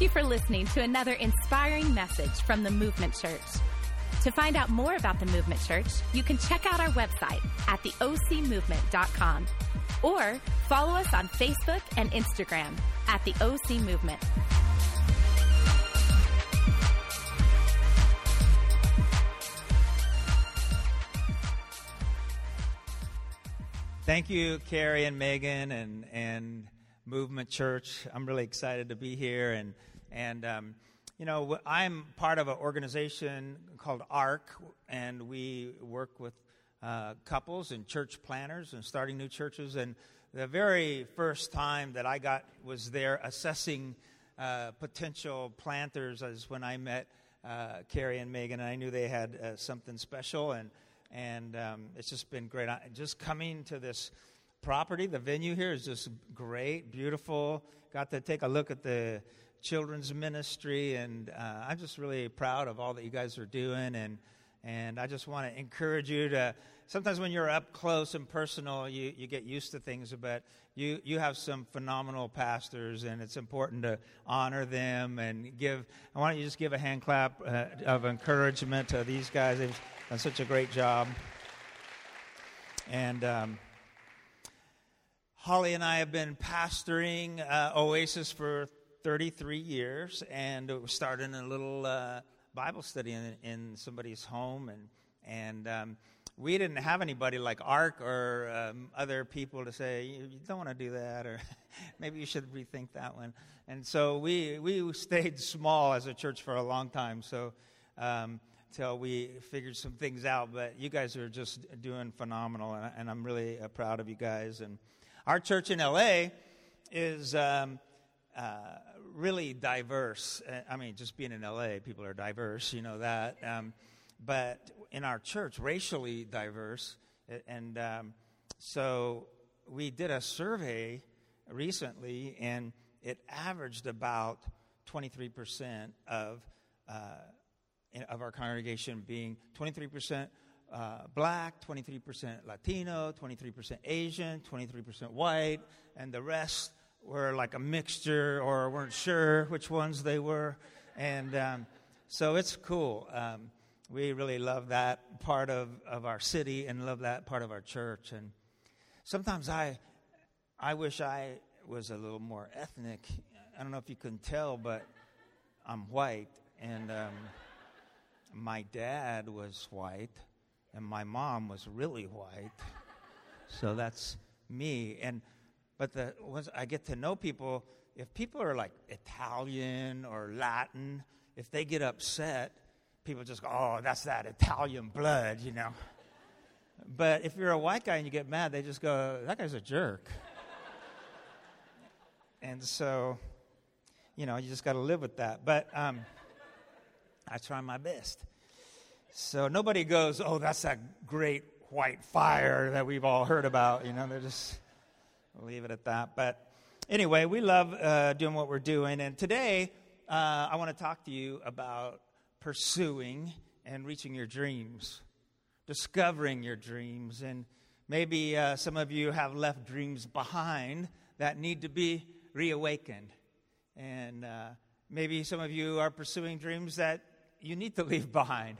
Thank you for listening to another inspiring message from the Movement Church. To find out more about the Movement Church, you can check out our website at theocmovement.com or follow us on Facebook and Instagram at the OC Movement. Thank you, Carrie and Megan and and Movement Church. I'm really excited to be here and and um, you know I'm part of an organization called ARC, and we work with uh, couples and church planters and starting new churches. And the very first time that I got was there assessing uh, potential planters is when I met uh, Carrie and Megan, and I knew they had uh, something special and and um, it's just been great. I, just coming to this property, the venue here is just great, beautiful. Got to take a look at the children's ministry, and uh, I'm just really proud of all that you guys are doing. And and I just want to encourage you to. Sometimes when you're up close and personal, you, you get used to things, but you, you have some phenomenal pastors, and it's important to honor them and give. Why don't you just give a hand clap uh, of encouragement to these guys? They've done such a great job. And um, Holly and I have been pastoring uh, Oasis for 33 years, and we're starting a little uh, Bible study in, in, somebody's home, and and um, we didn't have anybody like ARC or um, other people to say you, you don't want to do that, or maybe you should rethink that one. And so we we stayed small as a church for a long time. So. Um, till we figured some things out. But you guys are just doing phenomenal, and, and I'm really uh, proud of you guys. And our church in LA is um, uh, really diverse. Uh, I mean, just being in LA, people are diverse, you know that. Um, but in our church, racially diverse. And um, so we did a survey recently, and it averaged about 23% of uh, of our congregation being 23% uh, black, 23% Latino, 23% Asian, 23% white, and the rest were like a mixture or weren't sure which ones they were. And um, so it's cool. Um, we really love that part of, of our city and love that part of our church. And sometimes I, I wish I was a little more ethnic. I don't know if you can tell, but I'm white. And. Um, my dad was white and my mom was really white. so that's me. And but the once I get to know people, if people are like Italian or Latin, if they get upset, people just go, "Oh, that's that Italian blood," you know. But if you're a white guy and you get mad, they just go, "That guy's a jerk." and so, you know, you just got to live with that. But um, I try my best. So nobody goes, oh, that's that great white fire that we've all heard about. You know, they're just leave it at that. But anyway, we love uh, doing what we're doing. And today, uh, I want to talk to you about pursuing and reaching your dreams, discovering your dreams. And maybe uh, some of you have left dreams behind that need to be reawakened. And uh, maybe some of you are pursuing dreams that you need to leave behind.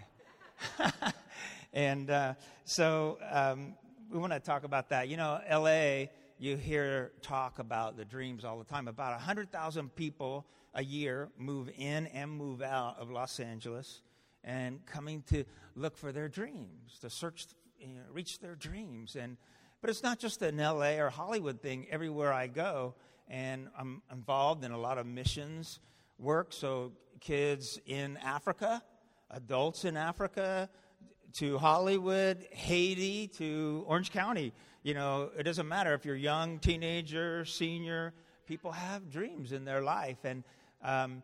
and uh, so um, we want to talk about that. You know, LA, you hear talk about the dreams all the time. About 100,000 people a year move in and move out of Los Angeles and coming to look for their dreams, to search, you know, reach their dreams. And but it's not just an LA or Hollywood thing. Everywhere I go, and I'm involved in a lot of missions work. So kids in Africa adults in Africa to Hollywood, Haiti to Orange County. You know, it doesn't matter if you're young, teenager, senior, people have dreams in their life. And um,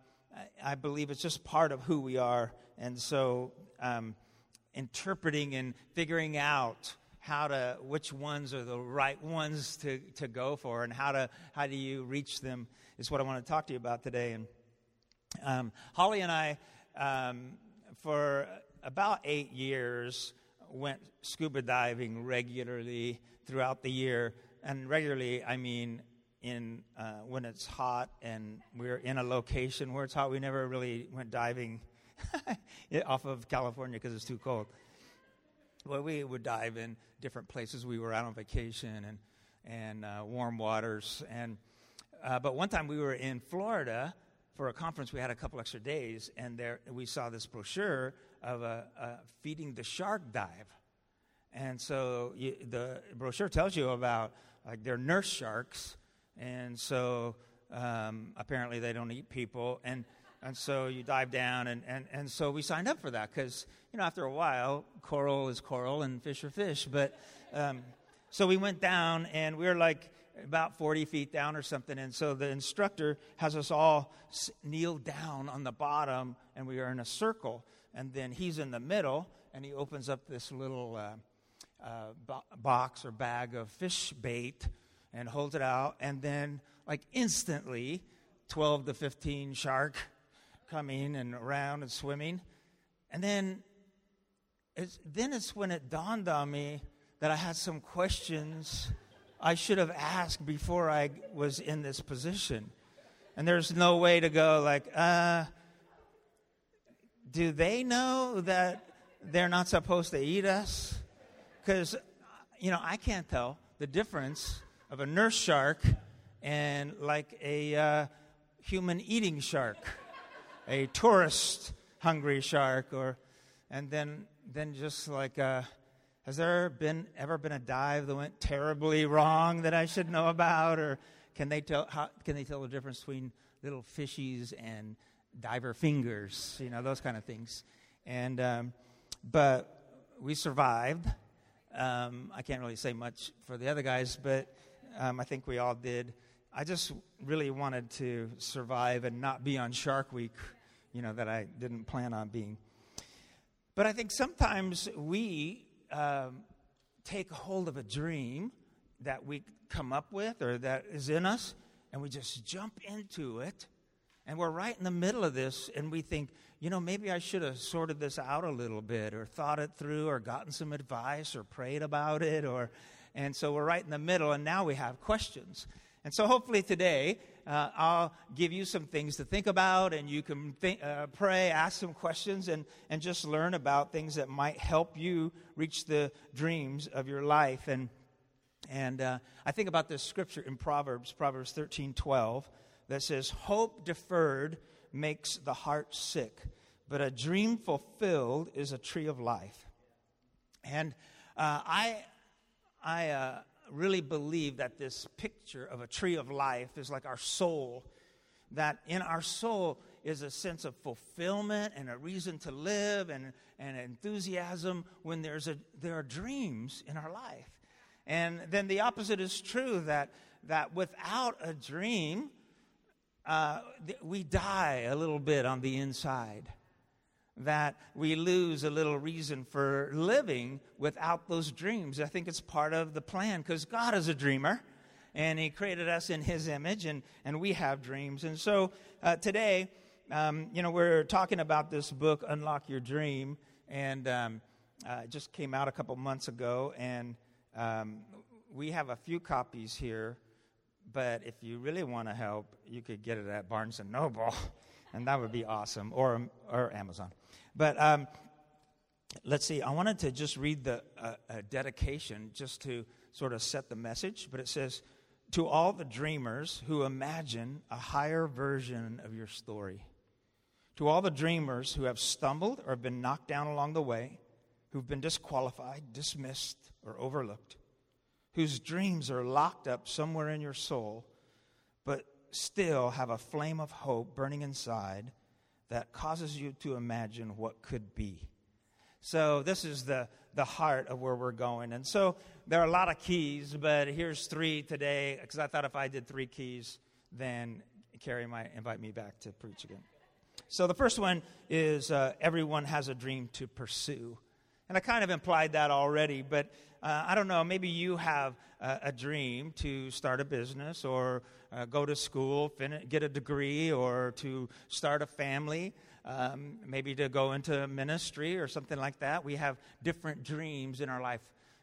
I, believe it's just part of who we are. And so, um, interpreting and figuring out how to which ones are the right ones to, to go for and how to how do you reach them is what I want to talk to you about today and um, Holly and I um, for about eight years, went scuba diving regularly throughout the year. And regularly, I mean in uh, when it's hot and we're in a location where it's hot. We never really went diving off of California because it's too cold. Well, we would dive in different places. We were out on vacation and and uh, warm waters. And uh, but one time we were in Florida for a conference. We had a couple extra days, and there we saw this brochure of a, a feeding the shark dive. And so you, the brochure tells you about like they're nurse sharks, and so um, apparently they don't eat people, and and so you dive down, and and and so we signed up for that because you know after a while coral is coral and fish are fish, but um, so we went down, and we were like about 40 feet down or something, and so the instructor has us all kneel down on the bottom, and we are in a circle, and then he's in the middle, and he opens up this little. Uh, uh, box or bag of fish bait and holds it out, and then, like instantly, 12 to 15 shark coming and around and swimming. And then it's, then it's when it dawned on me that I had some questions I should have asked before I was in this position. And there's no way to go, like, uh, do they know that they're not supposed to eat us? Because, you know, I can't tell the difference of a nurse shark and like a uh, human eating shark, a tourist hungry shark, or, and then, then just like, uh, has there been ever been a dive that went terribly wrong that I should know about, or can they tell how, can they tell the difference between little fishies and diver fingers, you know, those kind of things, and um, but we survived um, I can't really say much for the other guys, but um, I think we all did. I just really wanted to survive and not be on Shark Week, you know, that I didn't plan on being. But I think sometimes we um, take hold of a dream that we come up with or that is in us, and we just jump into it. And we're right in the middle of this, and we think, you know, maybe I should have sorted this out a little bit or thought it through or gotten some advice or prayed about it or and so we're right in the middle and now we have questions. And so hopefully today uh, I'll give you some things to think about and you can think, uh, pray, ask some questions and, and just learn about things that might help you reach the dreams of your life. And, and uh, I think about this scripture in Proverbs, Proverbs 13, 12, that says, hope deferred makes the heart sick, but a dream fulfilled is a tree of life. And uh, I, I uh, really believe that this picture of a tree of life is like our soul, that in our soul is a sense of fulfillment and a reason to live and, and enthusiasm when there's a, there are dreams in our life. And then the opposite is true that, that without a dream, uh, we die a little bit on the inside. That we lose a little reason for living without those dreams. I think it's part of the plan because God is a dreamer and He created us in His image and, and we have dreams. And so uh, today, um, you know, we're talking about this book, Unlock Your Dream, and um, uh, it just came out a couple months ago. And um, we have a few copies here but if you really want to help, you could get it at Barnes and Noble, and that would be awesome, or or Amazon. But um, let's see. I wanted to just read the uh, dedication just to sort of set the message. But it says, "To all the dreamers who imagine a higher version of your story." To all the dreamers who have stumbled or have been knocked down along the way, who've been disqualified, dismissed, or overlooked whose dreams are locked up somewhere in your soul, but still have a flame of hope burning inside that causes you to imagine what could be. So, this is the, the heart of where we're going. And so, there are a lot of keys, but here's three today, because I thought if I did three keys, then Carrie might invite me back to preach again. So, the first one is uh, everyone has a dream to pursue. And I kind of implied that already, but uh, I don't know, maybe you have a, a dream to start a business or uh, go to school, fin- get a degree, or to start a family, um, maybe to go into ministry or something like that. We have different dreams in our life.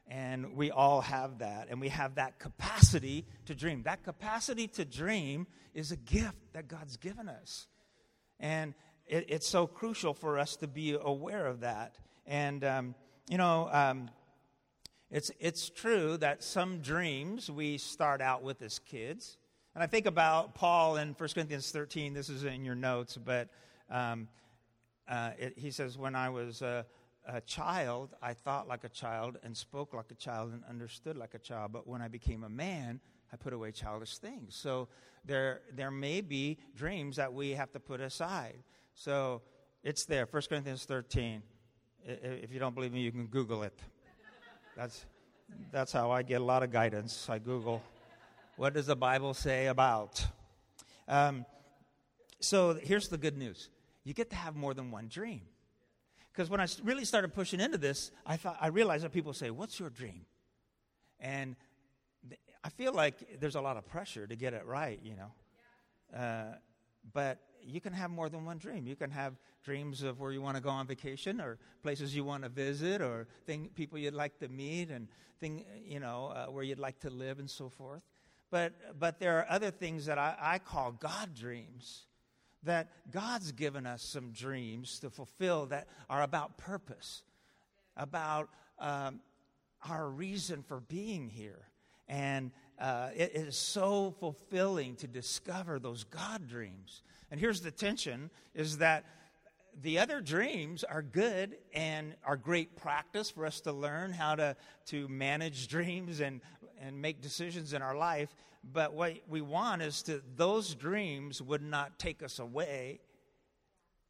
And we all have that. And we have that capacity to dream. That capacity to dream is a gift that God's given us. And it, it's so crucial for us to be aware of that. And, um, you know, um, it's, it's true that some dreams we start out with as kids. And I think about Paul in 1 Corinthians 13. This is in your notes, but um, uh, it, he says, When I was a, a child, I thought like a child and spoke like a child and understood like a child. But when I became a man, I put away childish things. So there, there may be dreams that we have to put aside. So it's there, 1 Corinthians 13. If you don't believe me, you can Google it. That's, that's how I get a lot of guidance. I Google, what does the Bible say about? Um, so here's the good news you get to have more than one dream. Because when I really started pushing into this, I, thought, I realized that people say, What's your dream? And th- I feel like there's a lot of pressure to get it right, you know. Uh, but you can have more than one dream. You can have dreams of where you want to go on vacation, or places you want to visit, or thing, people you'd like to meet, and thing, you know, uh, where you'd like to live, and so forth. But but there are other things that I, I call God dreams. That God's given us some dreams to fulfill that are about purpose, about um, our reason for being here, and uh, it is so fulfilling to discover those God dreams. And here's the tension is that the other dreams are good and are great practice for us to learn how to, to manage dreams and, and make decisions in our life. But what we want is that those dreams would not take us away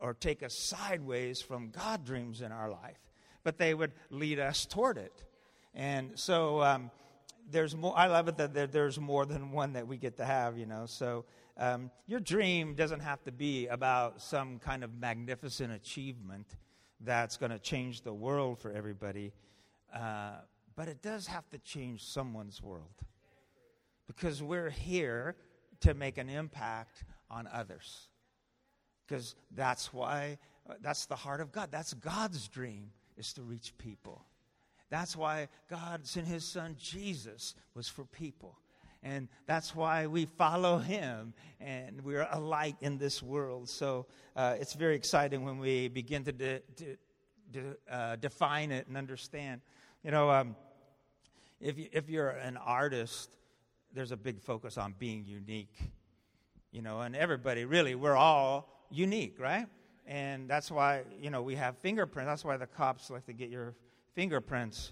or take us sideways from God dreams in our life, but they would lead us toward it. And so um, there's more. I love it that there's more than one that we get to have. You know, so um, your dream doesn't have to be about some kind of magnificent achievement that's going to change the world for everybody, uh, but it does have to change someone's world because we're here to make an impact on others. Because that's why, that's the heart of God. That's God's dream, is to reach people. That's why God sent his son Jesus was for people. And that's why we follow him and we're a light in this world. So uh, it's very exciting when we begin to de- de- uh, define it and understand. You know, um, if, you, if you're an artist, there's a big focus on being unique. You know, and everybody, really, we're all unique, right? And that's why, you know, we have fingerprints. That's why the cops like to get your fingerprints,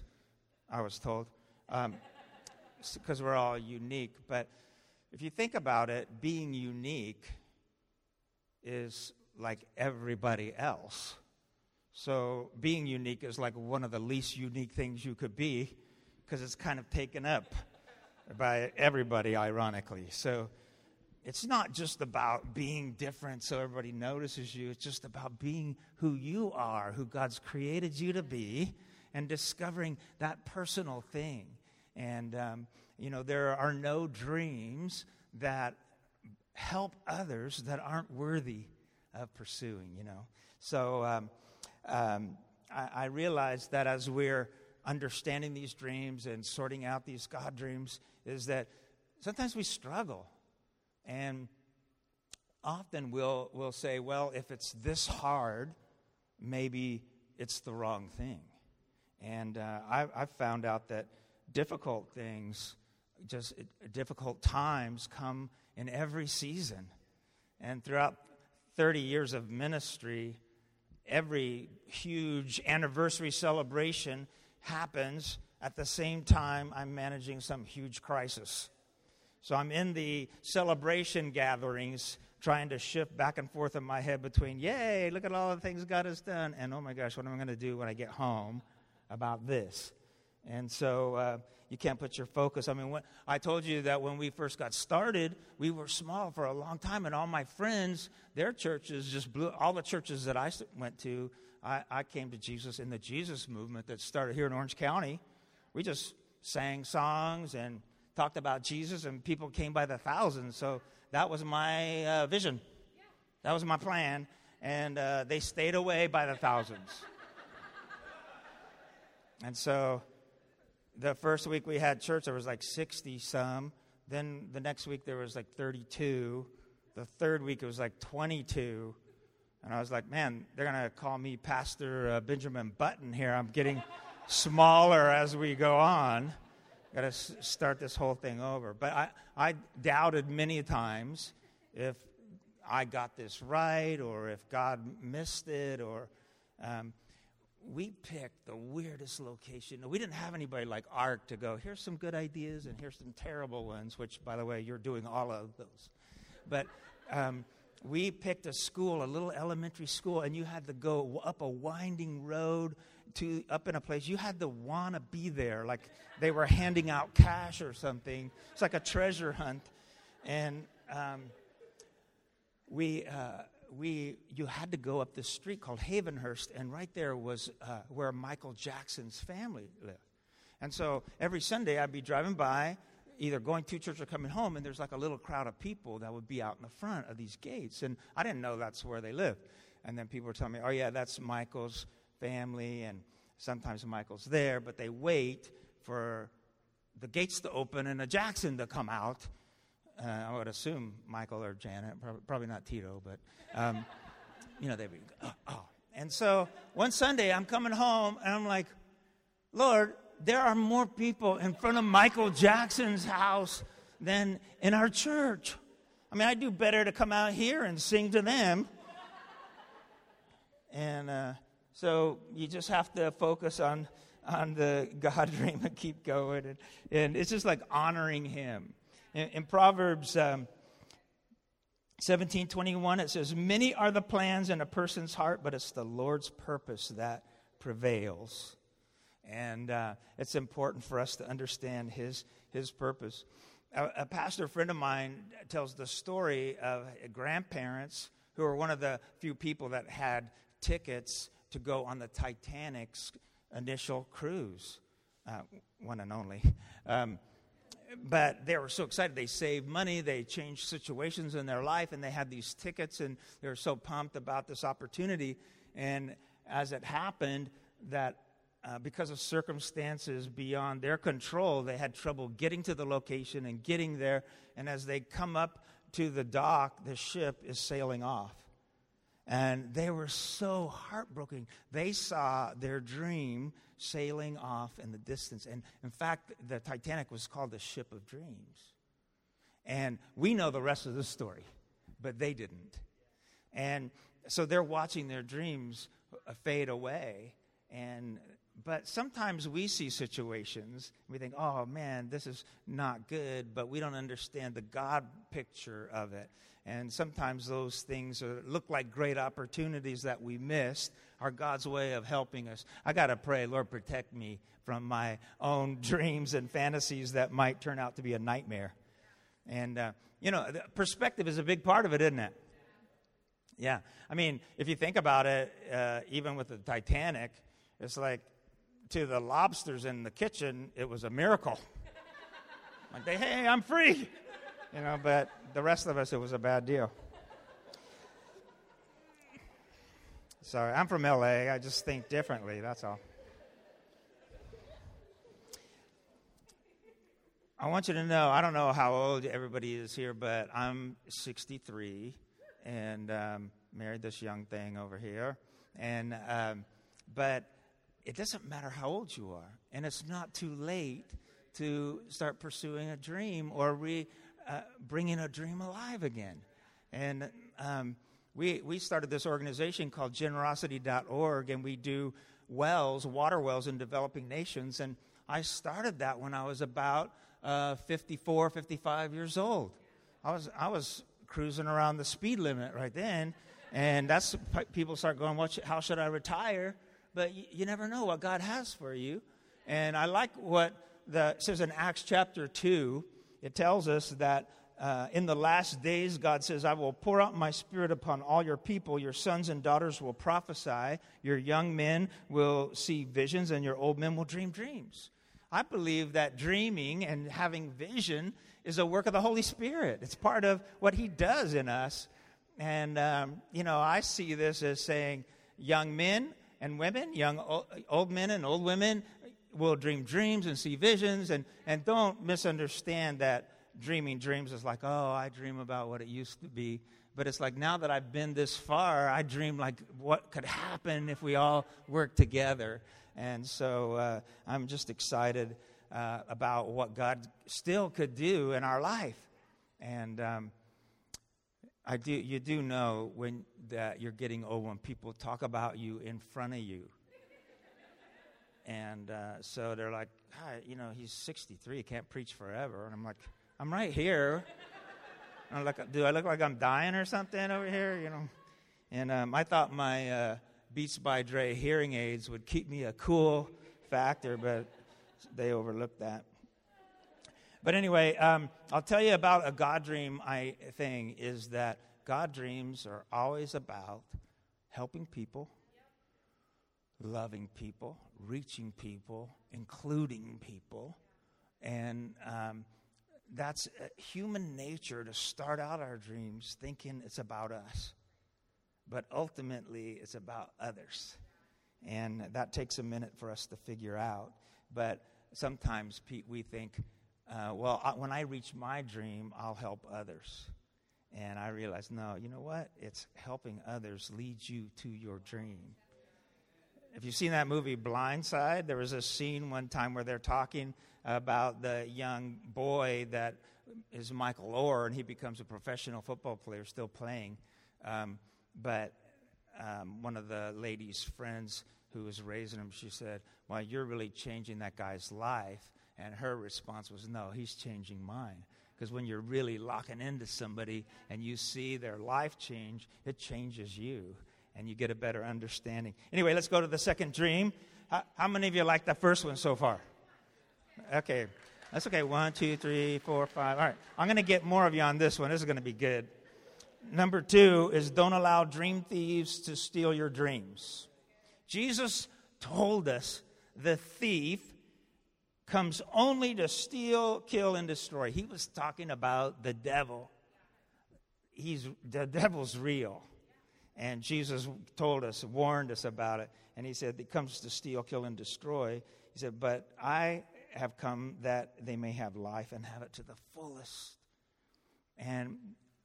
I was told. Um, because we're all unique. But if you think about it, being unique is like everybody else. So being unique is like one of the least unique things you could be because it's kind of taken up by everybody, ironically. So it's not just about being different so everybody notices you, it's just about being who you are, who God's created you to be, and discovering that personal thing. And, um, you know, there are no dreams that help others that aren't worthy of pursuing, you know. So um, um, I, I realize that as we're understanding these dreams and sorting out these God dreams, is that sometimes we struggle. And often we'll, we'll say, well, if it's this hard, maybe it's the wrong thing. And uh, I, I've found out that difficult things, just difficult times come in every season. And throughout 30 years of ministry, every huge anniversary celebration happens at the same time I'm managing some huge crisis. So I'm in the celebration gatherings trying to shift back and forth in my head between, yay, look at all the things God has done, and oh my gosh, what am I going to do when I get home about this? And so uh, you can't put your focus. I mean, when, I told you that when we first got started, we were small for a long time, and all my friends, their churches just blew. All the churches that I went to, I, I came to Jesus in the Jesus movement that started here in Orange County. We just sang songs and talked about Jesus, and people came by the thousands. So that was my uh, vision. That was my plan. And uh, they stayed away by the thousands. and so the first week we had church, there was like 60 some. Then the next week there was like 32. The third week it was like 22. And I was like, man, they're going to call me Pastor uh, Benjamin Button here. I'm getting smaller as we go on. Got to s- start this whole thing over. But I, I doubted many times if I got this right or if God missed it or. Um, we picked the weirdest location. We didn't have anybody like ARC to go, here's some good ideas and here's some terrible ones, which, by the way, you're doing all of those. But um, we picked a school, a little elementary school, and you had to go up a winding road to up in a place. You had to want to be there, like they were handing out cash or something. It's like a treasure hunt. And um, we. Uh, we you had to go up this street called Havenhurst, and right there was uh, where Michael Jackson's family lived. And so every Sunday I'd be driving by, either going to church or coming home, and there's like a little crowd of people that would be out in the front of these gates, and I didn't know that's where they lived. And then people were telling me, "Oh yeah, that's Michael's family," and sometimes Michael's there, but they wait for the gates to open and a Jackson to come out uh, I would assume Michael or Janet, probably not Tito, but um, you know they'd be oh, oh. And so one Sunday I'm coming home and I'm like, Lord, there are more people in front of Michael Jackson's house than in our church. I mean, I do better to come out here and sing to them. And uh, so you just have to focus on on the God dream and keep going, and, and it's just like honoring Him. In, in Proverbs um, 17 21, it says, Many are the plans in a person's heart, but it's the Lord's purpose that prevails. And uh, it's important for us to understand His, his purpose. A, a pastor friend of mine tells the story of grandparents who were one of the few people that had tickets to go on the Titanic's initial cruise, uh, one and only. Um, but they were so excited. They saved money, they changed situations in their life, and they had these tickets, and they were so pumped about this opportunity. And as it happened, that uh, because of circumstances beyond their control, they had trouble getting to the location and getting there. And as they come up to the dock, the ship is sailing off. And they were so heartbroken. They saw their dream sailing off in the distance. And in fact, the Titanic was called the Ship of Dreams. And we know the rest of the story, but they didn't. And so they're watching their dreams fade away. And but sometimes we see situations, we think, oh man, this is not good, but we don't understand the God picture of it. And sometimes those things are, look like great opportunities that we missed are God's way of helping us. I got to pray, Lord, protect me from my own dreams and fantasies that might turn out to be a nightmare. And, uh, you know, perspective is a big part of it, isn't it? Yeah. I mean, if you think about it, uh, even with the Titanic, it's like to the lobsters in the kitchen, it was a miracle. like, they, hey, I'm free. You know, but the rest of us, it was a bad deal. Sorry, I'm from LA. I just think differently, that's all. I want you to know, I don't know how old everybody is here, but I'm 63 and um, married this young thing over here. And, um, but it doesn't matter how old you are, and it's not too late to start pursuing a dream or re, uh, bringing a dream alive again. And um, we, we started this organization called generosity.org, and we do wells, water wells in developing nations. And I started that when I was about uh, 54, 55 years old. I was, I was cruising around the speed limit right then. And that's people start going, what how should I retire? But you, you never know what God has for you. And I like what the, says in Acts chapter 2. It tells us that uh, in the last days, God says, I will pour out my spirit upon all your people. Your sons and daughters will prophesy. Your young men will see visions, and your old men will dream dreams. I believe that dreaming and having vision is a work of the Holy Spirit. It's part of what He does in us. And, um, you know, I see this as saying, young men, and women, young old men and old women, will dream dreams and see visions. And, and don't misunderstand that dreaming dreams is like, oh, I dream about what it used to be. But it's like now that I've been this far, I dream like what could happen if we all work together. And so uh, I'm just excited uh, about what God still could do in our life. And um, I do, you do know when that you're getting old when people talk about you in front of you. And uh, so they're like, you know, he's 63, he can't preach forever. And I'm like, I'm right here. I'm like, do I look like I'm dying or something over here? You know. And um, I thought my uh, Beats by Dre hearing aids would keep me a cool factor, but they overlooked that. But anyway, um, I'll tell you about a God dream I thing is that God dreams are always about helping people, loving people, reaching people, including people, and um, that's human nature to start out our dreams thinking it's about us, but ultimately it's about others. And that takes a minute for us to figure out. But sometimes, Pete, we think, uh, well, I, when I reach my dream, I'll help others. And I realized, no, you know what? It's helping others lead you to your dream. If you've seen that movie Blindside, there was a scene one time where they're talking about the young boy that is Michael Oher, and he becomes a professional football player, still playing. Um, but um, one of the lady's friends who was raising him, she said, Well, you're really changing that guy's life. And her response was, No, he's changing mine. Because when you're really locking into somebody and you see their life change, it changes you and you get a better understanding. Anyway, let's go to the second dream. How, how many of you like the first one so far? Okay, that's okay. One, two, three, four, five. All right, I'm going to get more of you on this one. This is going to be good. Number two is don't allow dream thieves to steal your dreams. Jesus told us the thief comes only to steal, kill, and destroy. He was talking about the devil. He's, the devil's real. And Jesus told us, warned us about it. And he said, He comes to steal, kill, and destroy. He said, But I have come that they may have life and have it to the fullest. And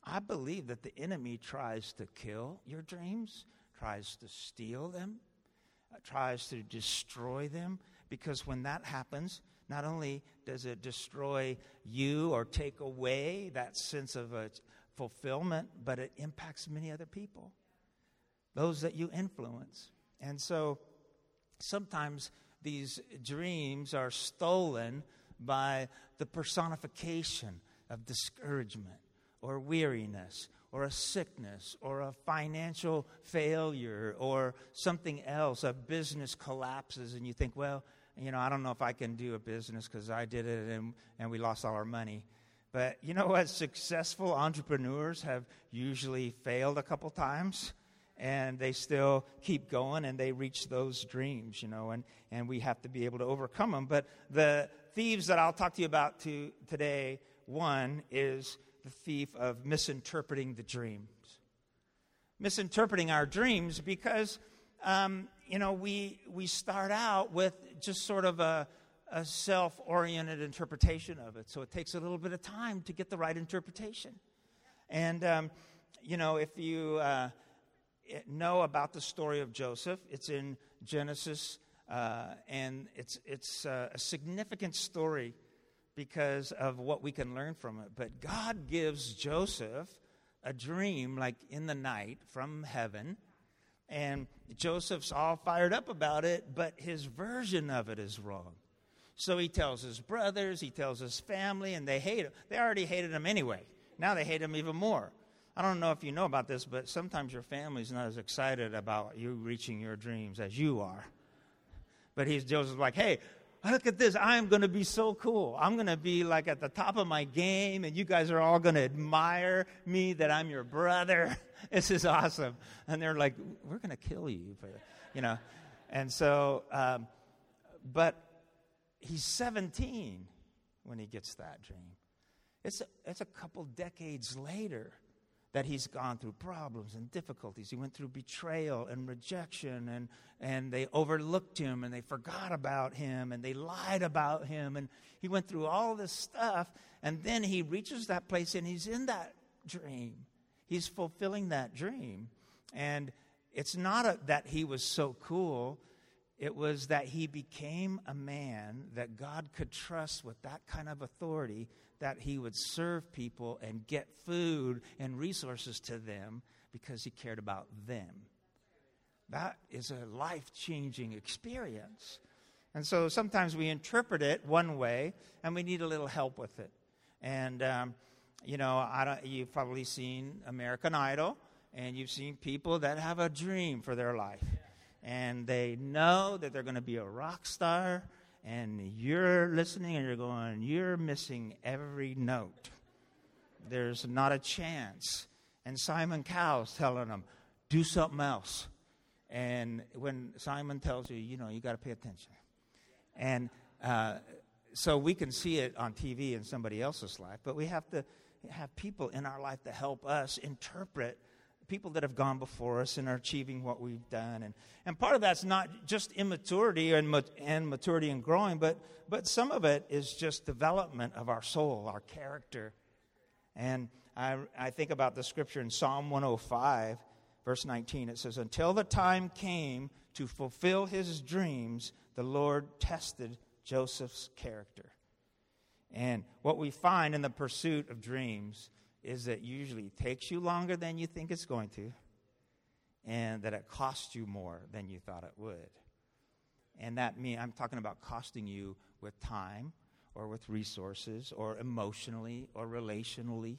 I believe that the enemy tries to kill your dreams, tries to steal them, uh, tries to destroy them, because when that happens, not only does it destroy you or take away that sense of uh, fulfillment, but it impacts many other people, those that you influence. And so sometimes these dreams are stolen by the personification of discouragement or weariness or a sickness or a financial failure or something else, a business collapses, and you think, well, you know, I don't know if I can do a business because I did it and, and we lost all our money. But you know what? Successful entrepreneurs have usually failed a couple times and they still keep going and they reach those dreams, you know, and, and we have to be able to overcome them. But the thieves that I'll talk to you about to, today, one is the thief of misinterpreting the dreams. Misinterpreting our dreams because um, you know, we, we start out with just sort of a, a self oriented interpretation of it. So it takes a little bit of time to get the right interpretation. And, um, you know, if you uh, know about the story of Joseph, it's in Genesis, uh, and it's, it's uh, a significant story because of what we can learn from it. But God gives Joseph a dream, like in the night from heaven and Joseph's all fired up about it, but his version of it is wrong. So he tells his brothers, he tells his family, and they hate him. They already hated him anyway. Now they hate him even more. I don't know if you know about this, but sometimes your family's not as excited about you reaching your dreams as you are. But he's Joseph's like, hey, look at this. I'm going to be so cool. I'm going to be like at the top of my game, and you guys are all going to admire me that I'm your brother. this is awesome. And they're like, we're going to kill you, for, you know. And so, um, but he's 17 when he gets that dream. It's a, it's a couple decades later that he's gone through problems and difficulties. He went through betrayal and rejection, and, and they overlooked him and they forgot about him and they lied about him. And he went through all this stuff, and then he reaches that place and he's in that dream. He's fulfilling that dream. And it's not a, that he was so cool, it was that he became a man that God could trust with that kind of authority that he would serve people and get food and resources to them because he cared about them. That is a life changing experience. And so sometimes we interpret it one way and we need a little help with it. And, um, you know, you've probably seen American Idol and you've seen people that have a dream for their life. And they know that they're going to be a rock star and you're listening and you're going, you're missing every note. There's not a chance. And Simon Cowell's telling them, do something else. And when Simon tells you, you know, you got to pay attention. And uh, so we can see it on TV in somebody else's life, but we have to have people in our life to help us interpret people that have gone before us and are achieving what we've done. And, and part of that's not just immaturity and, and maturity and growing, but, but some of it is just development of our soul, our character. And I, I think about the scripture in Psalm 105, verse 19. It says, Until the time came to fulfill his dreams, the Lord tested Joseph's character. And what we find in the pursuit of dreams is that usually takes you longer than you think it's going to, and that it costs you more than you thought it would. And that means I'm talking about costing you with time or with resources or emotionally or relationally.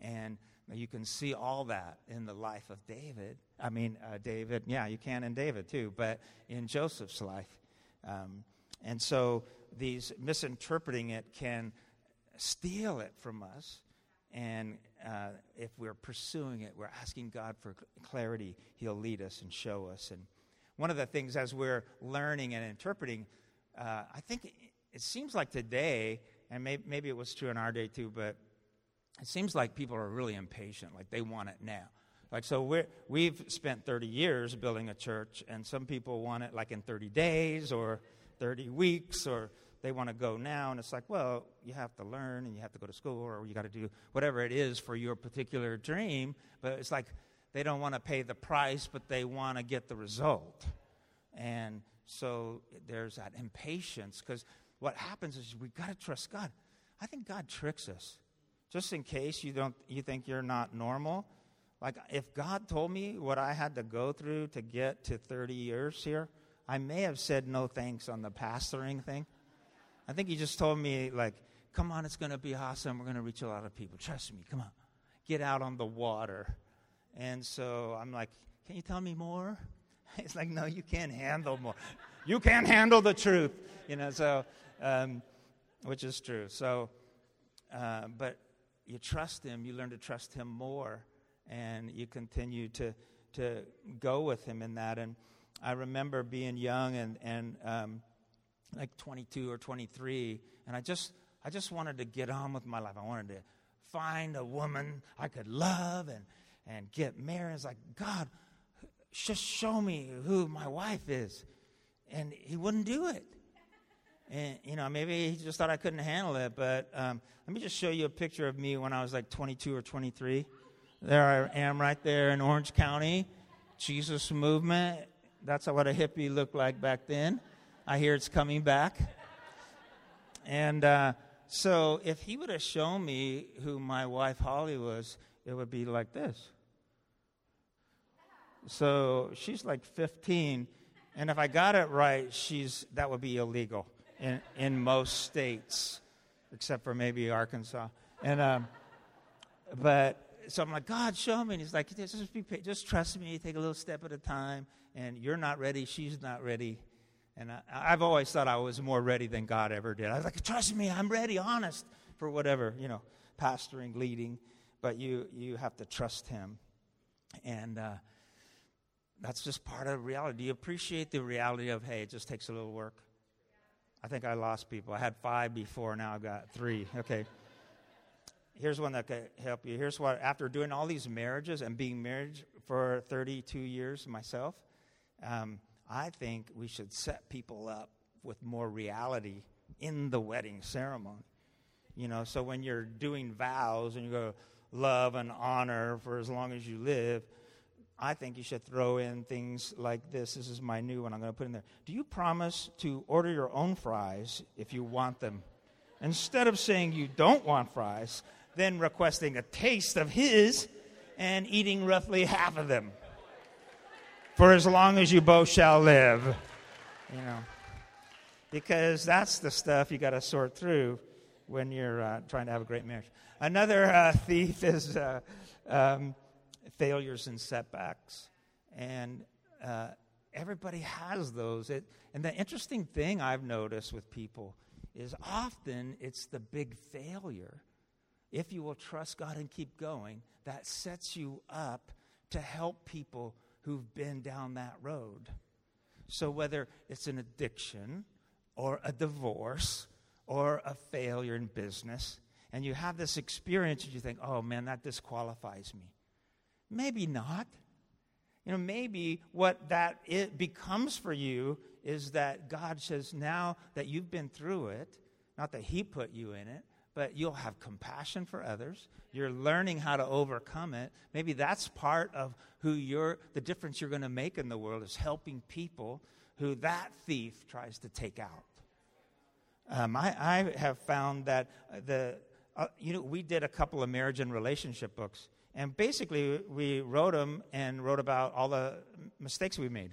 And you can see all that in the life of David. I mean, uh, David, yeah, you can in David too, but in Joseph's life. Um, and so these misinterpreting it can steal it from us and uh, if we're pursuing it, we're asking God for clarity, He'll lead us and show us. And one of the things as we're learning and interpreting, uh, I think it, seems like today, and maybe, maybe it was true in our day too, but it seems like people are really impatient, like they want it now. Like, so we're, we've spent 30 years building a church, and some people want it like in 30 days or 30 weeks or they want to go now, and it's like, well, you have to learn and you have to go to school or you got to do whatever it is for your particular dream. But it's like they don't want to pay the price, but they want to get the result. And so there's that impatience because what happens is we got to trust God. I think God tricks us. Just in case you don't you think you're not normal, like if God told me what I had to go through to get to 30 years here, I may have said no thanks on the pastoring thing. I think he just told me, like, come on, it's going to be awesome. We're going to reach a lot of people. Trust me. Come on. Get out on the water. And so I'm like, can you tell me more? He's like, no, you can't handle more. you can't handle the truth. You know, so, um, which is true. So, uh, but you trust him, you learn to trust him more, and you continue to, to go with him in that. And I remember being young and, and um, like 22 or 23, and I just I just wanted to get on with my life. I wanted to find a woman I could love and and get married. It's like God, just show me who my wife is, and He wouldn't do it. And you know, maybe he just thought I couldn't handle it. But um, let me just show you a picture of me when I was like 22 or 23. There I am, right there in Orange County, Jesus movement. That's what a hippie looked like back then. I hear it's coming back. And uh, so if he would have shown me who my wife Holly was, it would be like this. So she's like 15, and if I got it right, she's that would be illegal in in most states, except for maybe Arkansas. And um, but so I'm like, God, show me. And he's like, just be, just trust me. Take a little step at a time. And you're not ready. She's not ready. And I, have always thought I was more ready than God ever did. I was like, trust me, I'm ready, honest, for whatever, you know, pastoring, leading. But you, you have to trust Him. And uh, that's just part of reality. Do you appreciate the reality of, hey, it just takes a little work? I think I lost people. I had five before, now I've got three. Okay. here's one that could help you. Here's what, after doing all these marriages and being married for 32 years myself, um, I think we should set people up with more reality in the wedding ceremony. You know, so when you're doing vows and you go love and honor for as long as you live, I think you should throw in things like this. This is my new one I'm going to put in there. Do you promise to order your own fries if you want them? Instead of saying you don't want fries, then requesting a taste of his and eating roughly half of them. For as long as you both shall live. You know. Because that's the stuff you got to sort through when you're uh, trying to have a great marriage. Another uh, thief is uh, um, failures and setbacks. And uh, everybody has those. It, and the interesting thing I've noticed with people is often it's the big failure. If you will trust God and keep going, that sets you up to help people who've been down that road. So, whether it's an addiction or a divorce or a failure in business, and you have this experience and you think, oh man, that disqualifies me. Maybe not. You know, maybe what that it becomes for you is that God says, now that you've been through it, not that He put you in it, but you'll have compassion for others. You're learning how to overcome it. Maybe that's part of who you're, the difference you're going to make in the world is helping people who that thief tries to take out. Um, I, I, have found that the, uh, you know, we did a couple of marriage and relationship books. And basically, we wrote them and wrote about all the mistakes we made.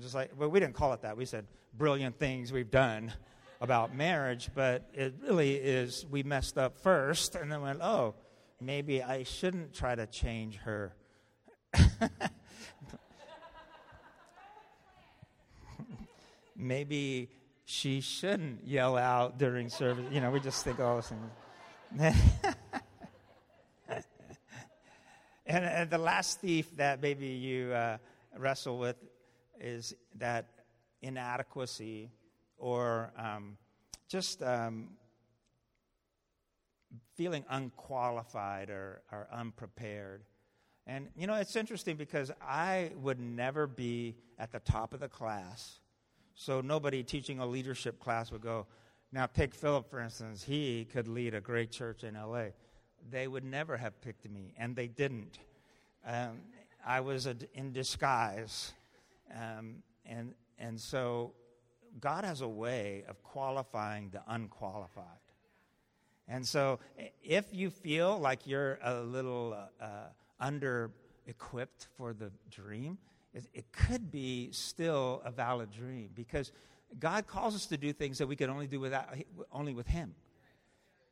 Just like, well, we didn't call it that. We said brilliant things we've done about marriage, but it really is we messed up first and then went, oh, maybe I shouldn't try to change her. maybe she shouldn't yell out during service. You know, we just think all those things. And, and the last thief that maybe you uh, wrestle with is that inadequacy or um, just um, feeling unqualified or, or unprepared. And, you know, it's interesting because I would never be at the top of the class. So nobody teaching a leadership class would go, now take Phillip, for instance. He could lead a great church in LA they would never have picked me, and they didn't. Um, I was a, in disguise. Um, and, and so God has a way of qualifying the unqualified. And so if you feel like you're a little uh, uh, under equipped for the dream, it, it, could be still a valid dream because God calls us to do things that we can only do without, only with Him.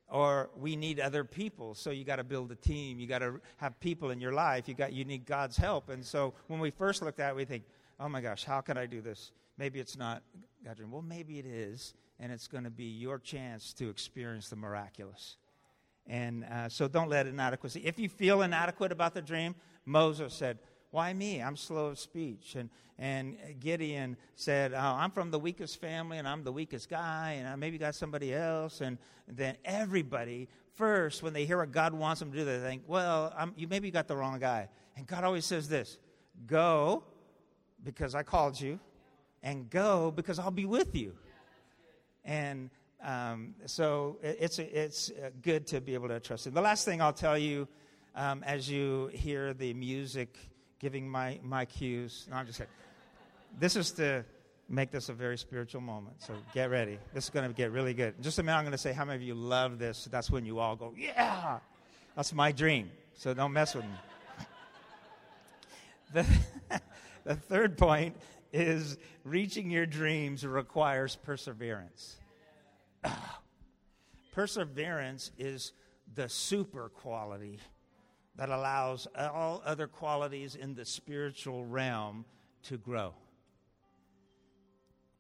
Or we need other people. So you got to build a team. You got to have people in your life. You got you need god's help. And so when we first looked at it we think oh my gosh how can i do this maybe it's not god's dream well maybe it is and it's going to be your chance to experience the miraculous and uh, so don't let inadequacy if you feel inadequate about the dream moses said why me? I'm slow of speech. And, and Gideon said, oh, I'm from the weakest family and I'm the weakest guy and I maybe got somebody else. And then everybody, first, when they hear what God wants them to do, they think, well, I'm, you maybe got the wrong guy. And God always says this go because I called you, and go because I'll be with you. And um, so it's, it's uh, good to be able to trust Him. The last thing I'll tell you um, as you hear the music giving my, my cues. No, I'm just kidding. This is to make this a very spiritual moment. So get ready. This is going to get really good. Just a minute, I'm going to say how many of you love this. That's when you all go, yeah. That's my dream. So don't mess with me. the, the third point is reaching your dreams requires perseverance. perseverance is the super quality that allows all other qualities in the spiritual realm to grow.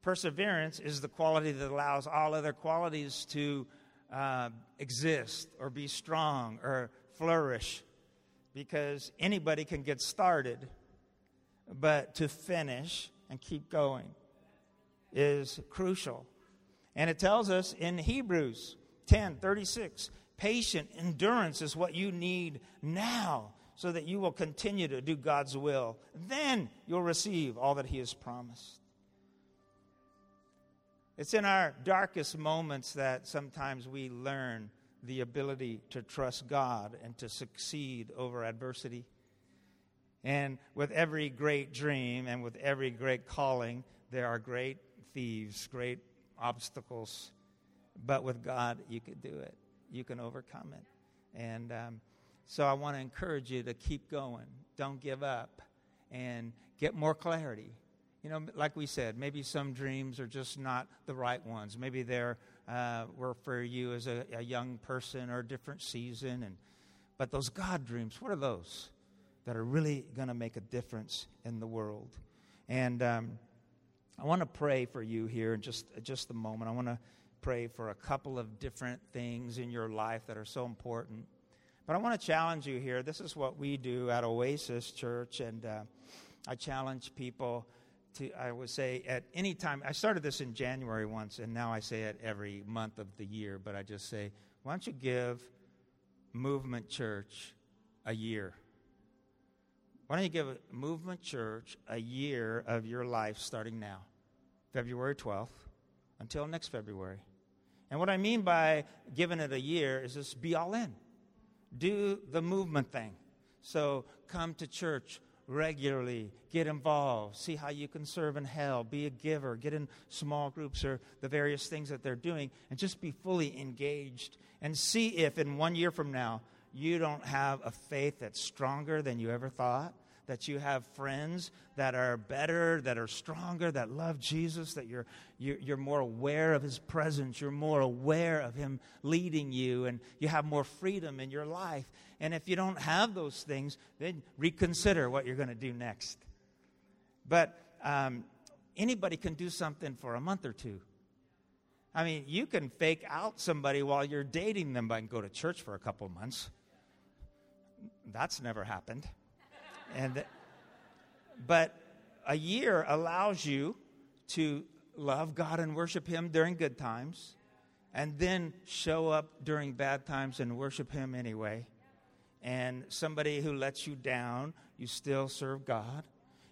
Perseverance is the quality that allows all other qualities to uh, exist or be strong or flourish because anybody can get started, but to finish and keep going is crucial. And it tells us in Hebrews 10 36 Patient endurance is what you need now so that you will continue to do God's will. Then you'll receive all that He has promised. It's in our darkest moments that sometimes we learn the ability to trust God and to succeed over adversity. And with every great dream and with every great calling, there are great thieves, great obstacles. But with God, you can do it you can overcome it. And um, so I want to encourage you to keep going. Don't give up and get more clarity. You know, like we said, maybe some dreams are just not the right ones. Maybe they're uh, were for you as a, a young person or a different season. And but those God dreams, what are those that are really going to make a difference in the world? And um, I want to pray for you here in just just a moment. I want to pray for a couple of different things in your life that are so important. But I want to challenge you here. This is what we do at Oasis Church, and uh, I challenge people to, I would say, at any time. I started this in January once, and now I say it every month of the year, but I just say, why don't you give Movement Church a year? Why don't you give a Movement Church a year of your life starting now, February 12th, until next February? And what I mean by giving it a year is just be all in. Do the movement thing. So come to church regularly, get involved, see how you can serve in hell, be a giver, get in small groups or the various things that they're doing, and just be fully engaged. And see if in one year from now you don't have a faith that's stronger than you ever thought that you have friends that are better, that are stronger, that love Jesus, that you're, you're, more aware of His presence, you're more aware of Him leading you, and you have more freedom in your life. And if you don't have those things, then reconsider what you're going to do next. But um, anybody can do something for a month or two. I mean, you can fake out somebody while you're dating them by go to church for a couple months. That's never happened. And, but a year allows you to love God and worship Him during good times, and then show up during bad times and worship Him anyway. And somebody who lets you down, you still serve God.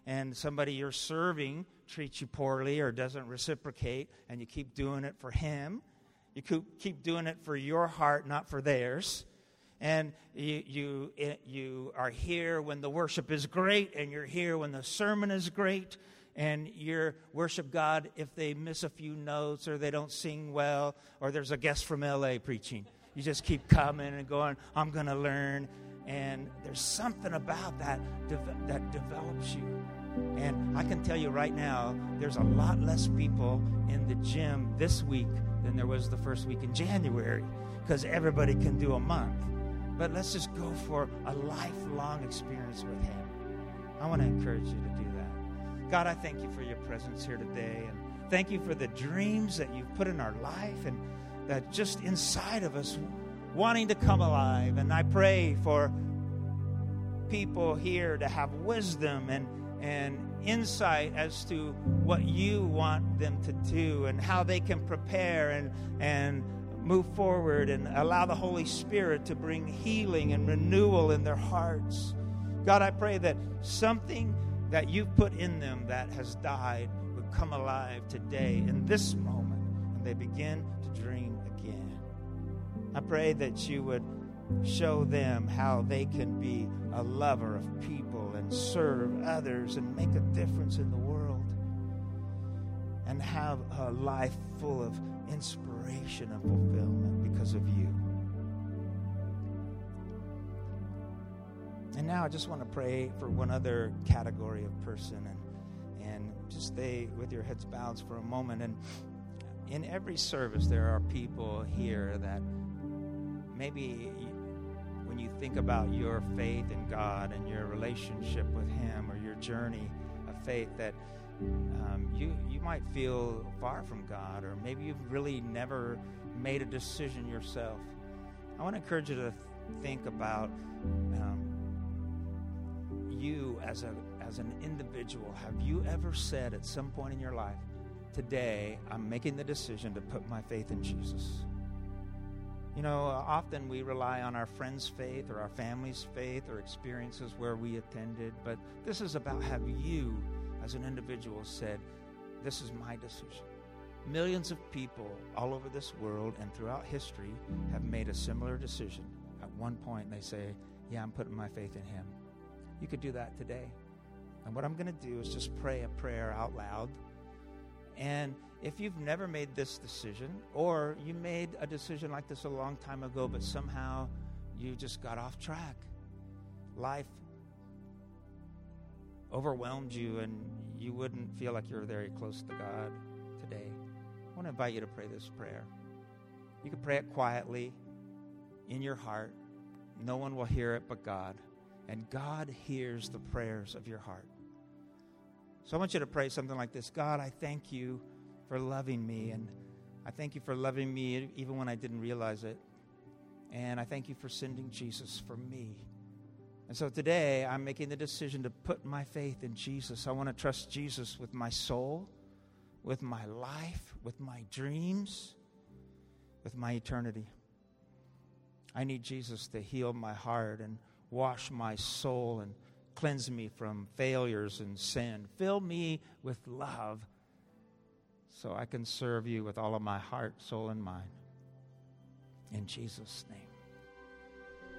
And somebody you're serving treats you poorly or doesn't reciprocate, and you keep doing it for Him. You keep doing it for your heart, not for theirs and you, you, eh, you are here when the worship is great, and you're here when the sermon is great, and you worship God if they miss a few notes or they don't sing well or there's a guest from LA preaching. You just keep coming and going, I'm going to learn. And there's something about that that develops you. And I can tell you right now, there's a lot less people in the gym this week than there was the first week in January because everybody can do a month but let's just go for a lifelong experience with Him. I want to encourage you to do that. God, I thank you for your presence here today. And thank you for the dreams that you've put in our life and that just inside of us wanting to come alive. And I pray for people here to have wisdom and, and insight as to what you want them to do and how they can prepare and, and move forward and allow the Holy Spirit to bring healing and renewal in their hearts. God, I pray that something that you've put in them that has died would come alive today in this moment and they begin to dream again. I pray that you would show them how they can be a lover of people and serve others and make a difference in the world and have a life full of inspiration and fulfillment because of you. And now I just want to pray for one other category of person and, and just stay with your heads bowed for a moment. And in every service, there are people here that maybe when you think about your faith in God and your relationship with Him or your journey of faith, that um, you you might feel far from God, or maybe you've really never made a decision yourself. I want to encourage you to think about um, you as a as an individual. Have you ever said at some point in your life, "Today, I'm making the decision to put my faith in Jesus"? You know, often we rely on our friends' faith or our family's faith or experiences where we attended, but this is about how you, as an individual, said, This is my decision. Millions of people all over this world and throughout history have made a similar decision. At one point, they say, Yeah, I'm putting my faith in Him. You could do that today. And what I'm going to do is just pray a prayer out loud. And if you've never made this decision, or you made a decision like this a long time ago, but somehow you just got off track, life overwhelmed you, and you wouldn't feel like you're very close to God today, I want to invite you to pray this prayer. You can pray it quietly in your heart. No one will hear it but God. And God hears the prayers of your heart. So I want you to pray something like this God, I thank you for loving me. And I thank you for loving me even when I didn't realize it. And I thank you for sending Jesus for me. And so today I'm making the decision to put my faith in Jesus. I want to trust Jesus with my soul, with my life, with my dreams, with my eternity. I need Jesus to heal my heart and wash my soul and cleanse me from failures and sin. Fill me with love so I can serve you with all of my heart, soul, and mind. In Jesus' name.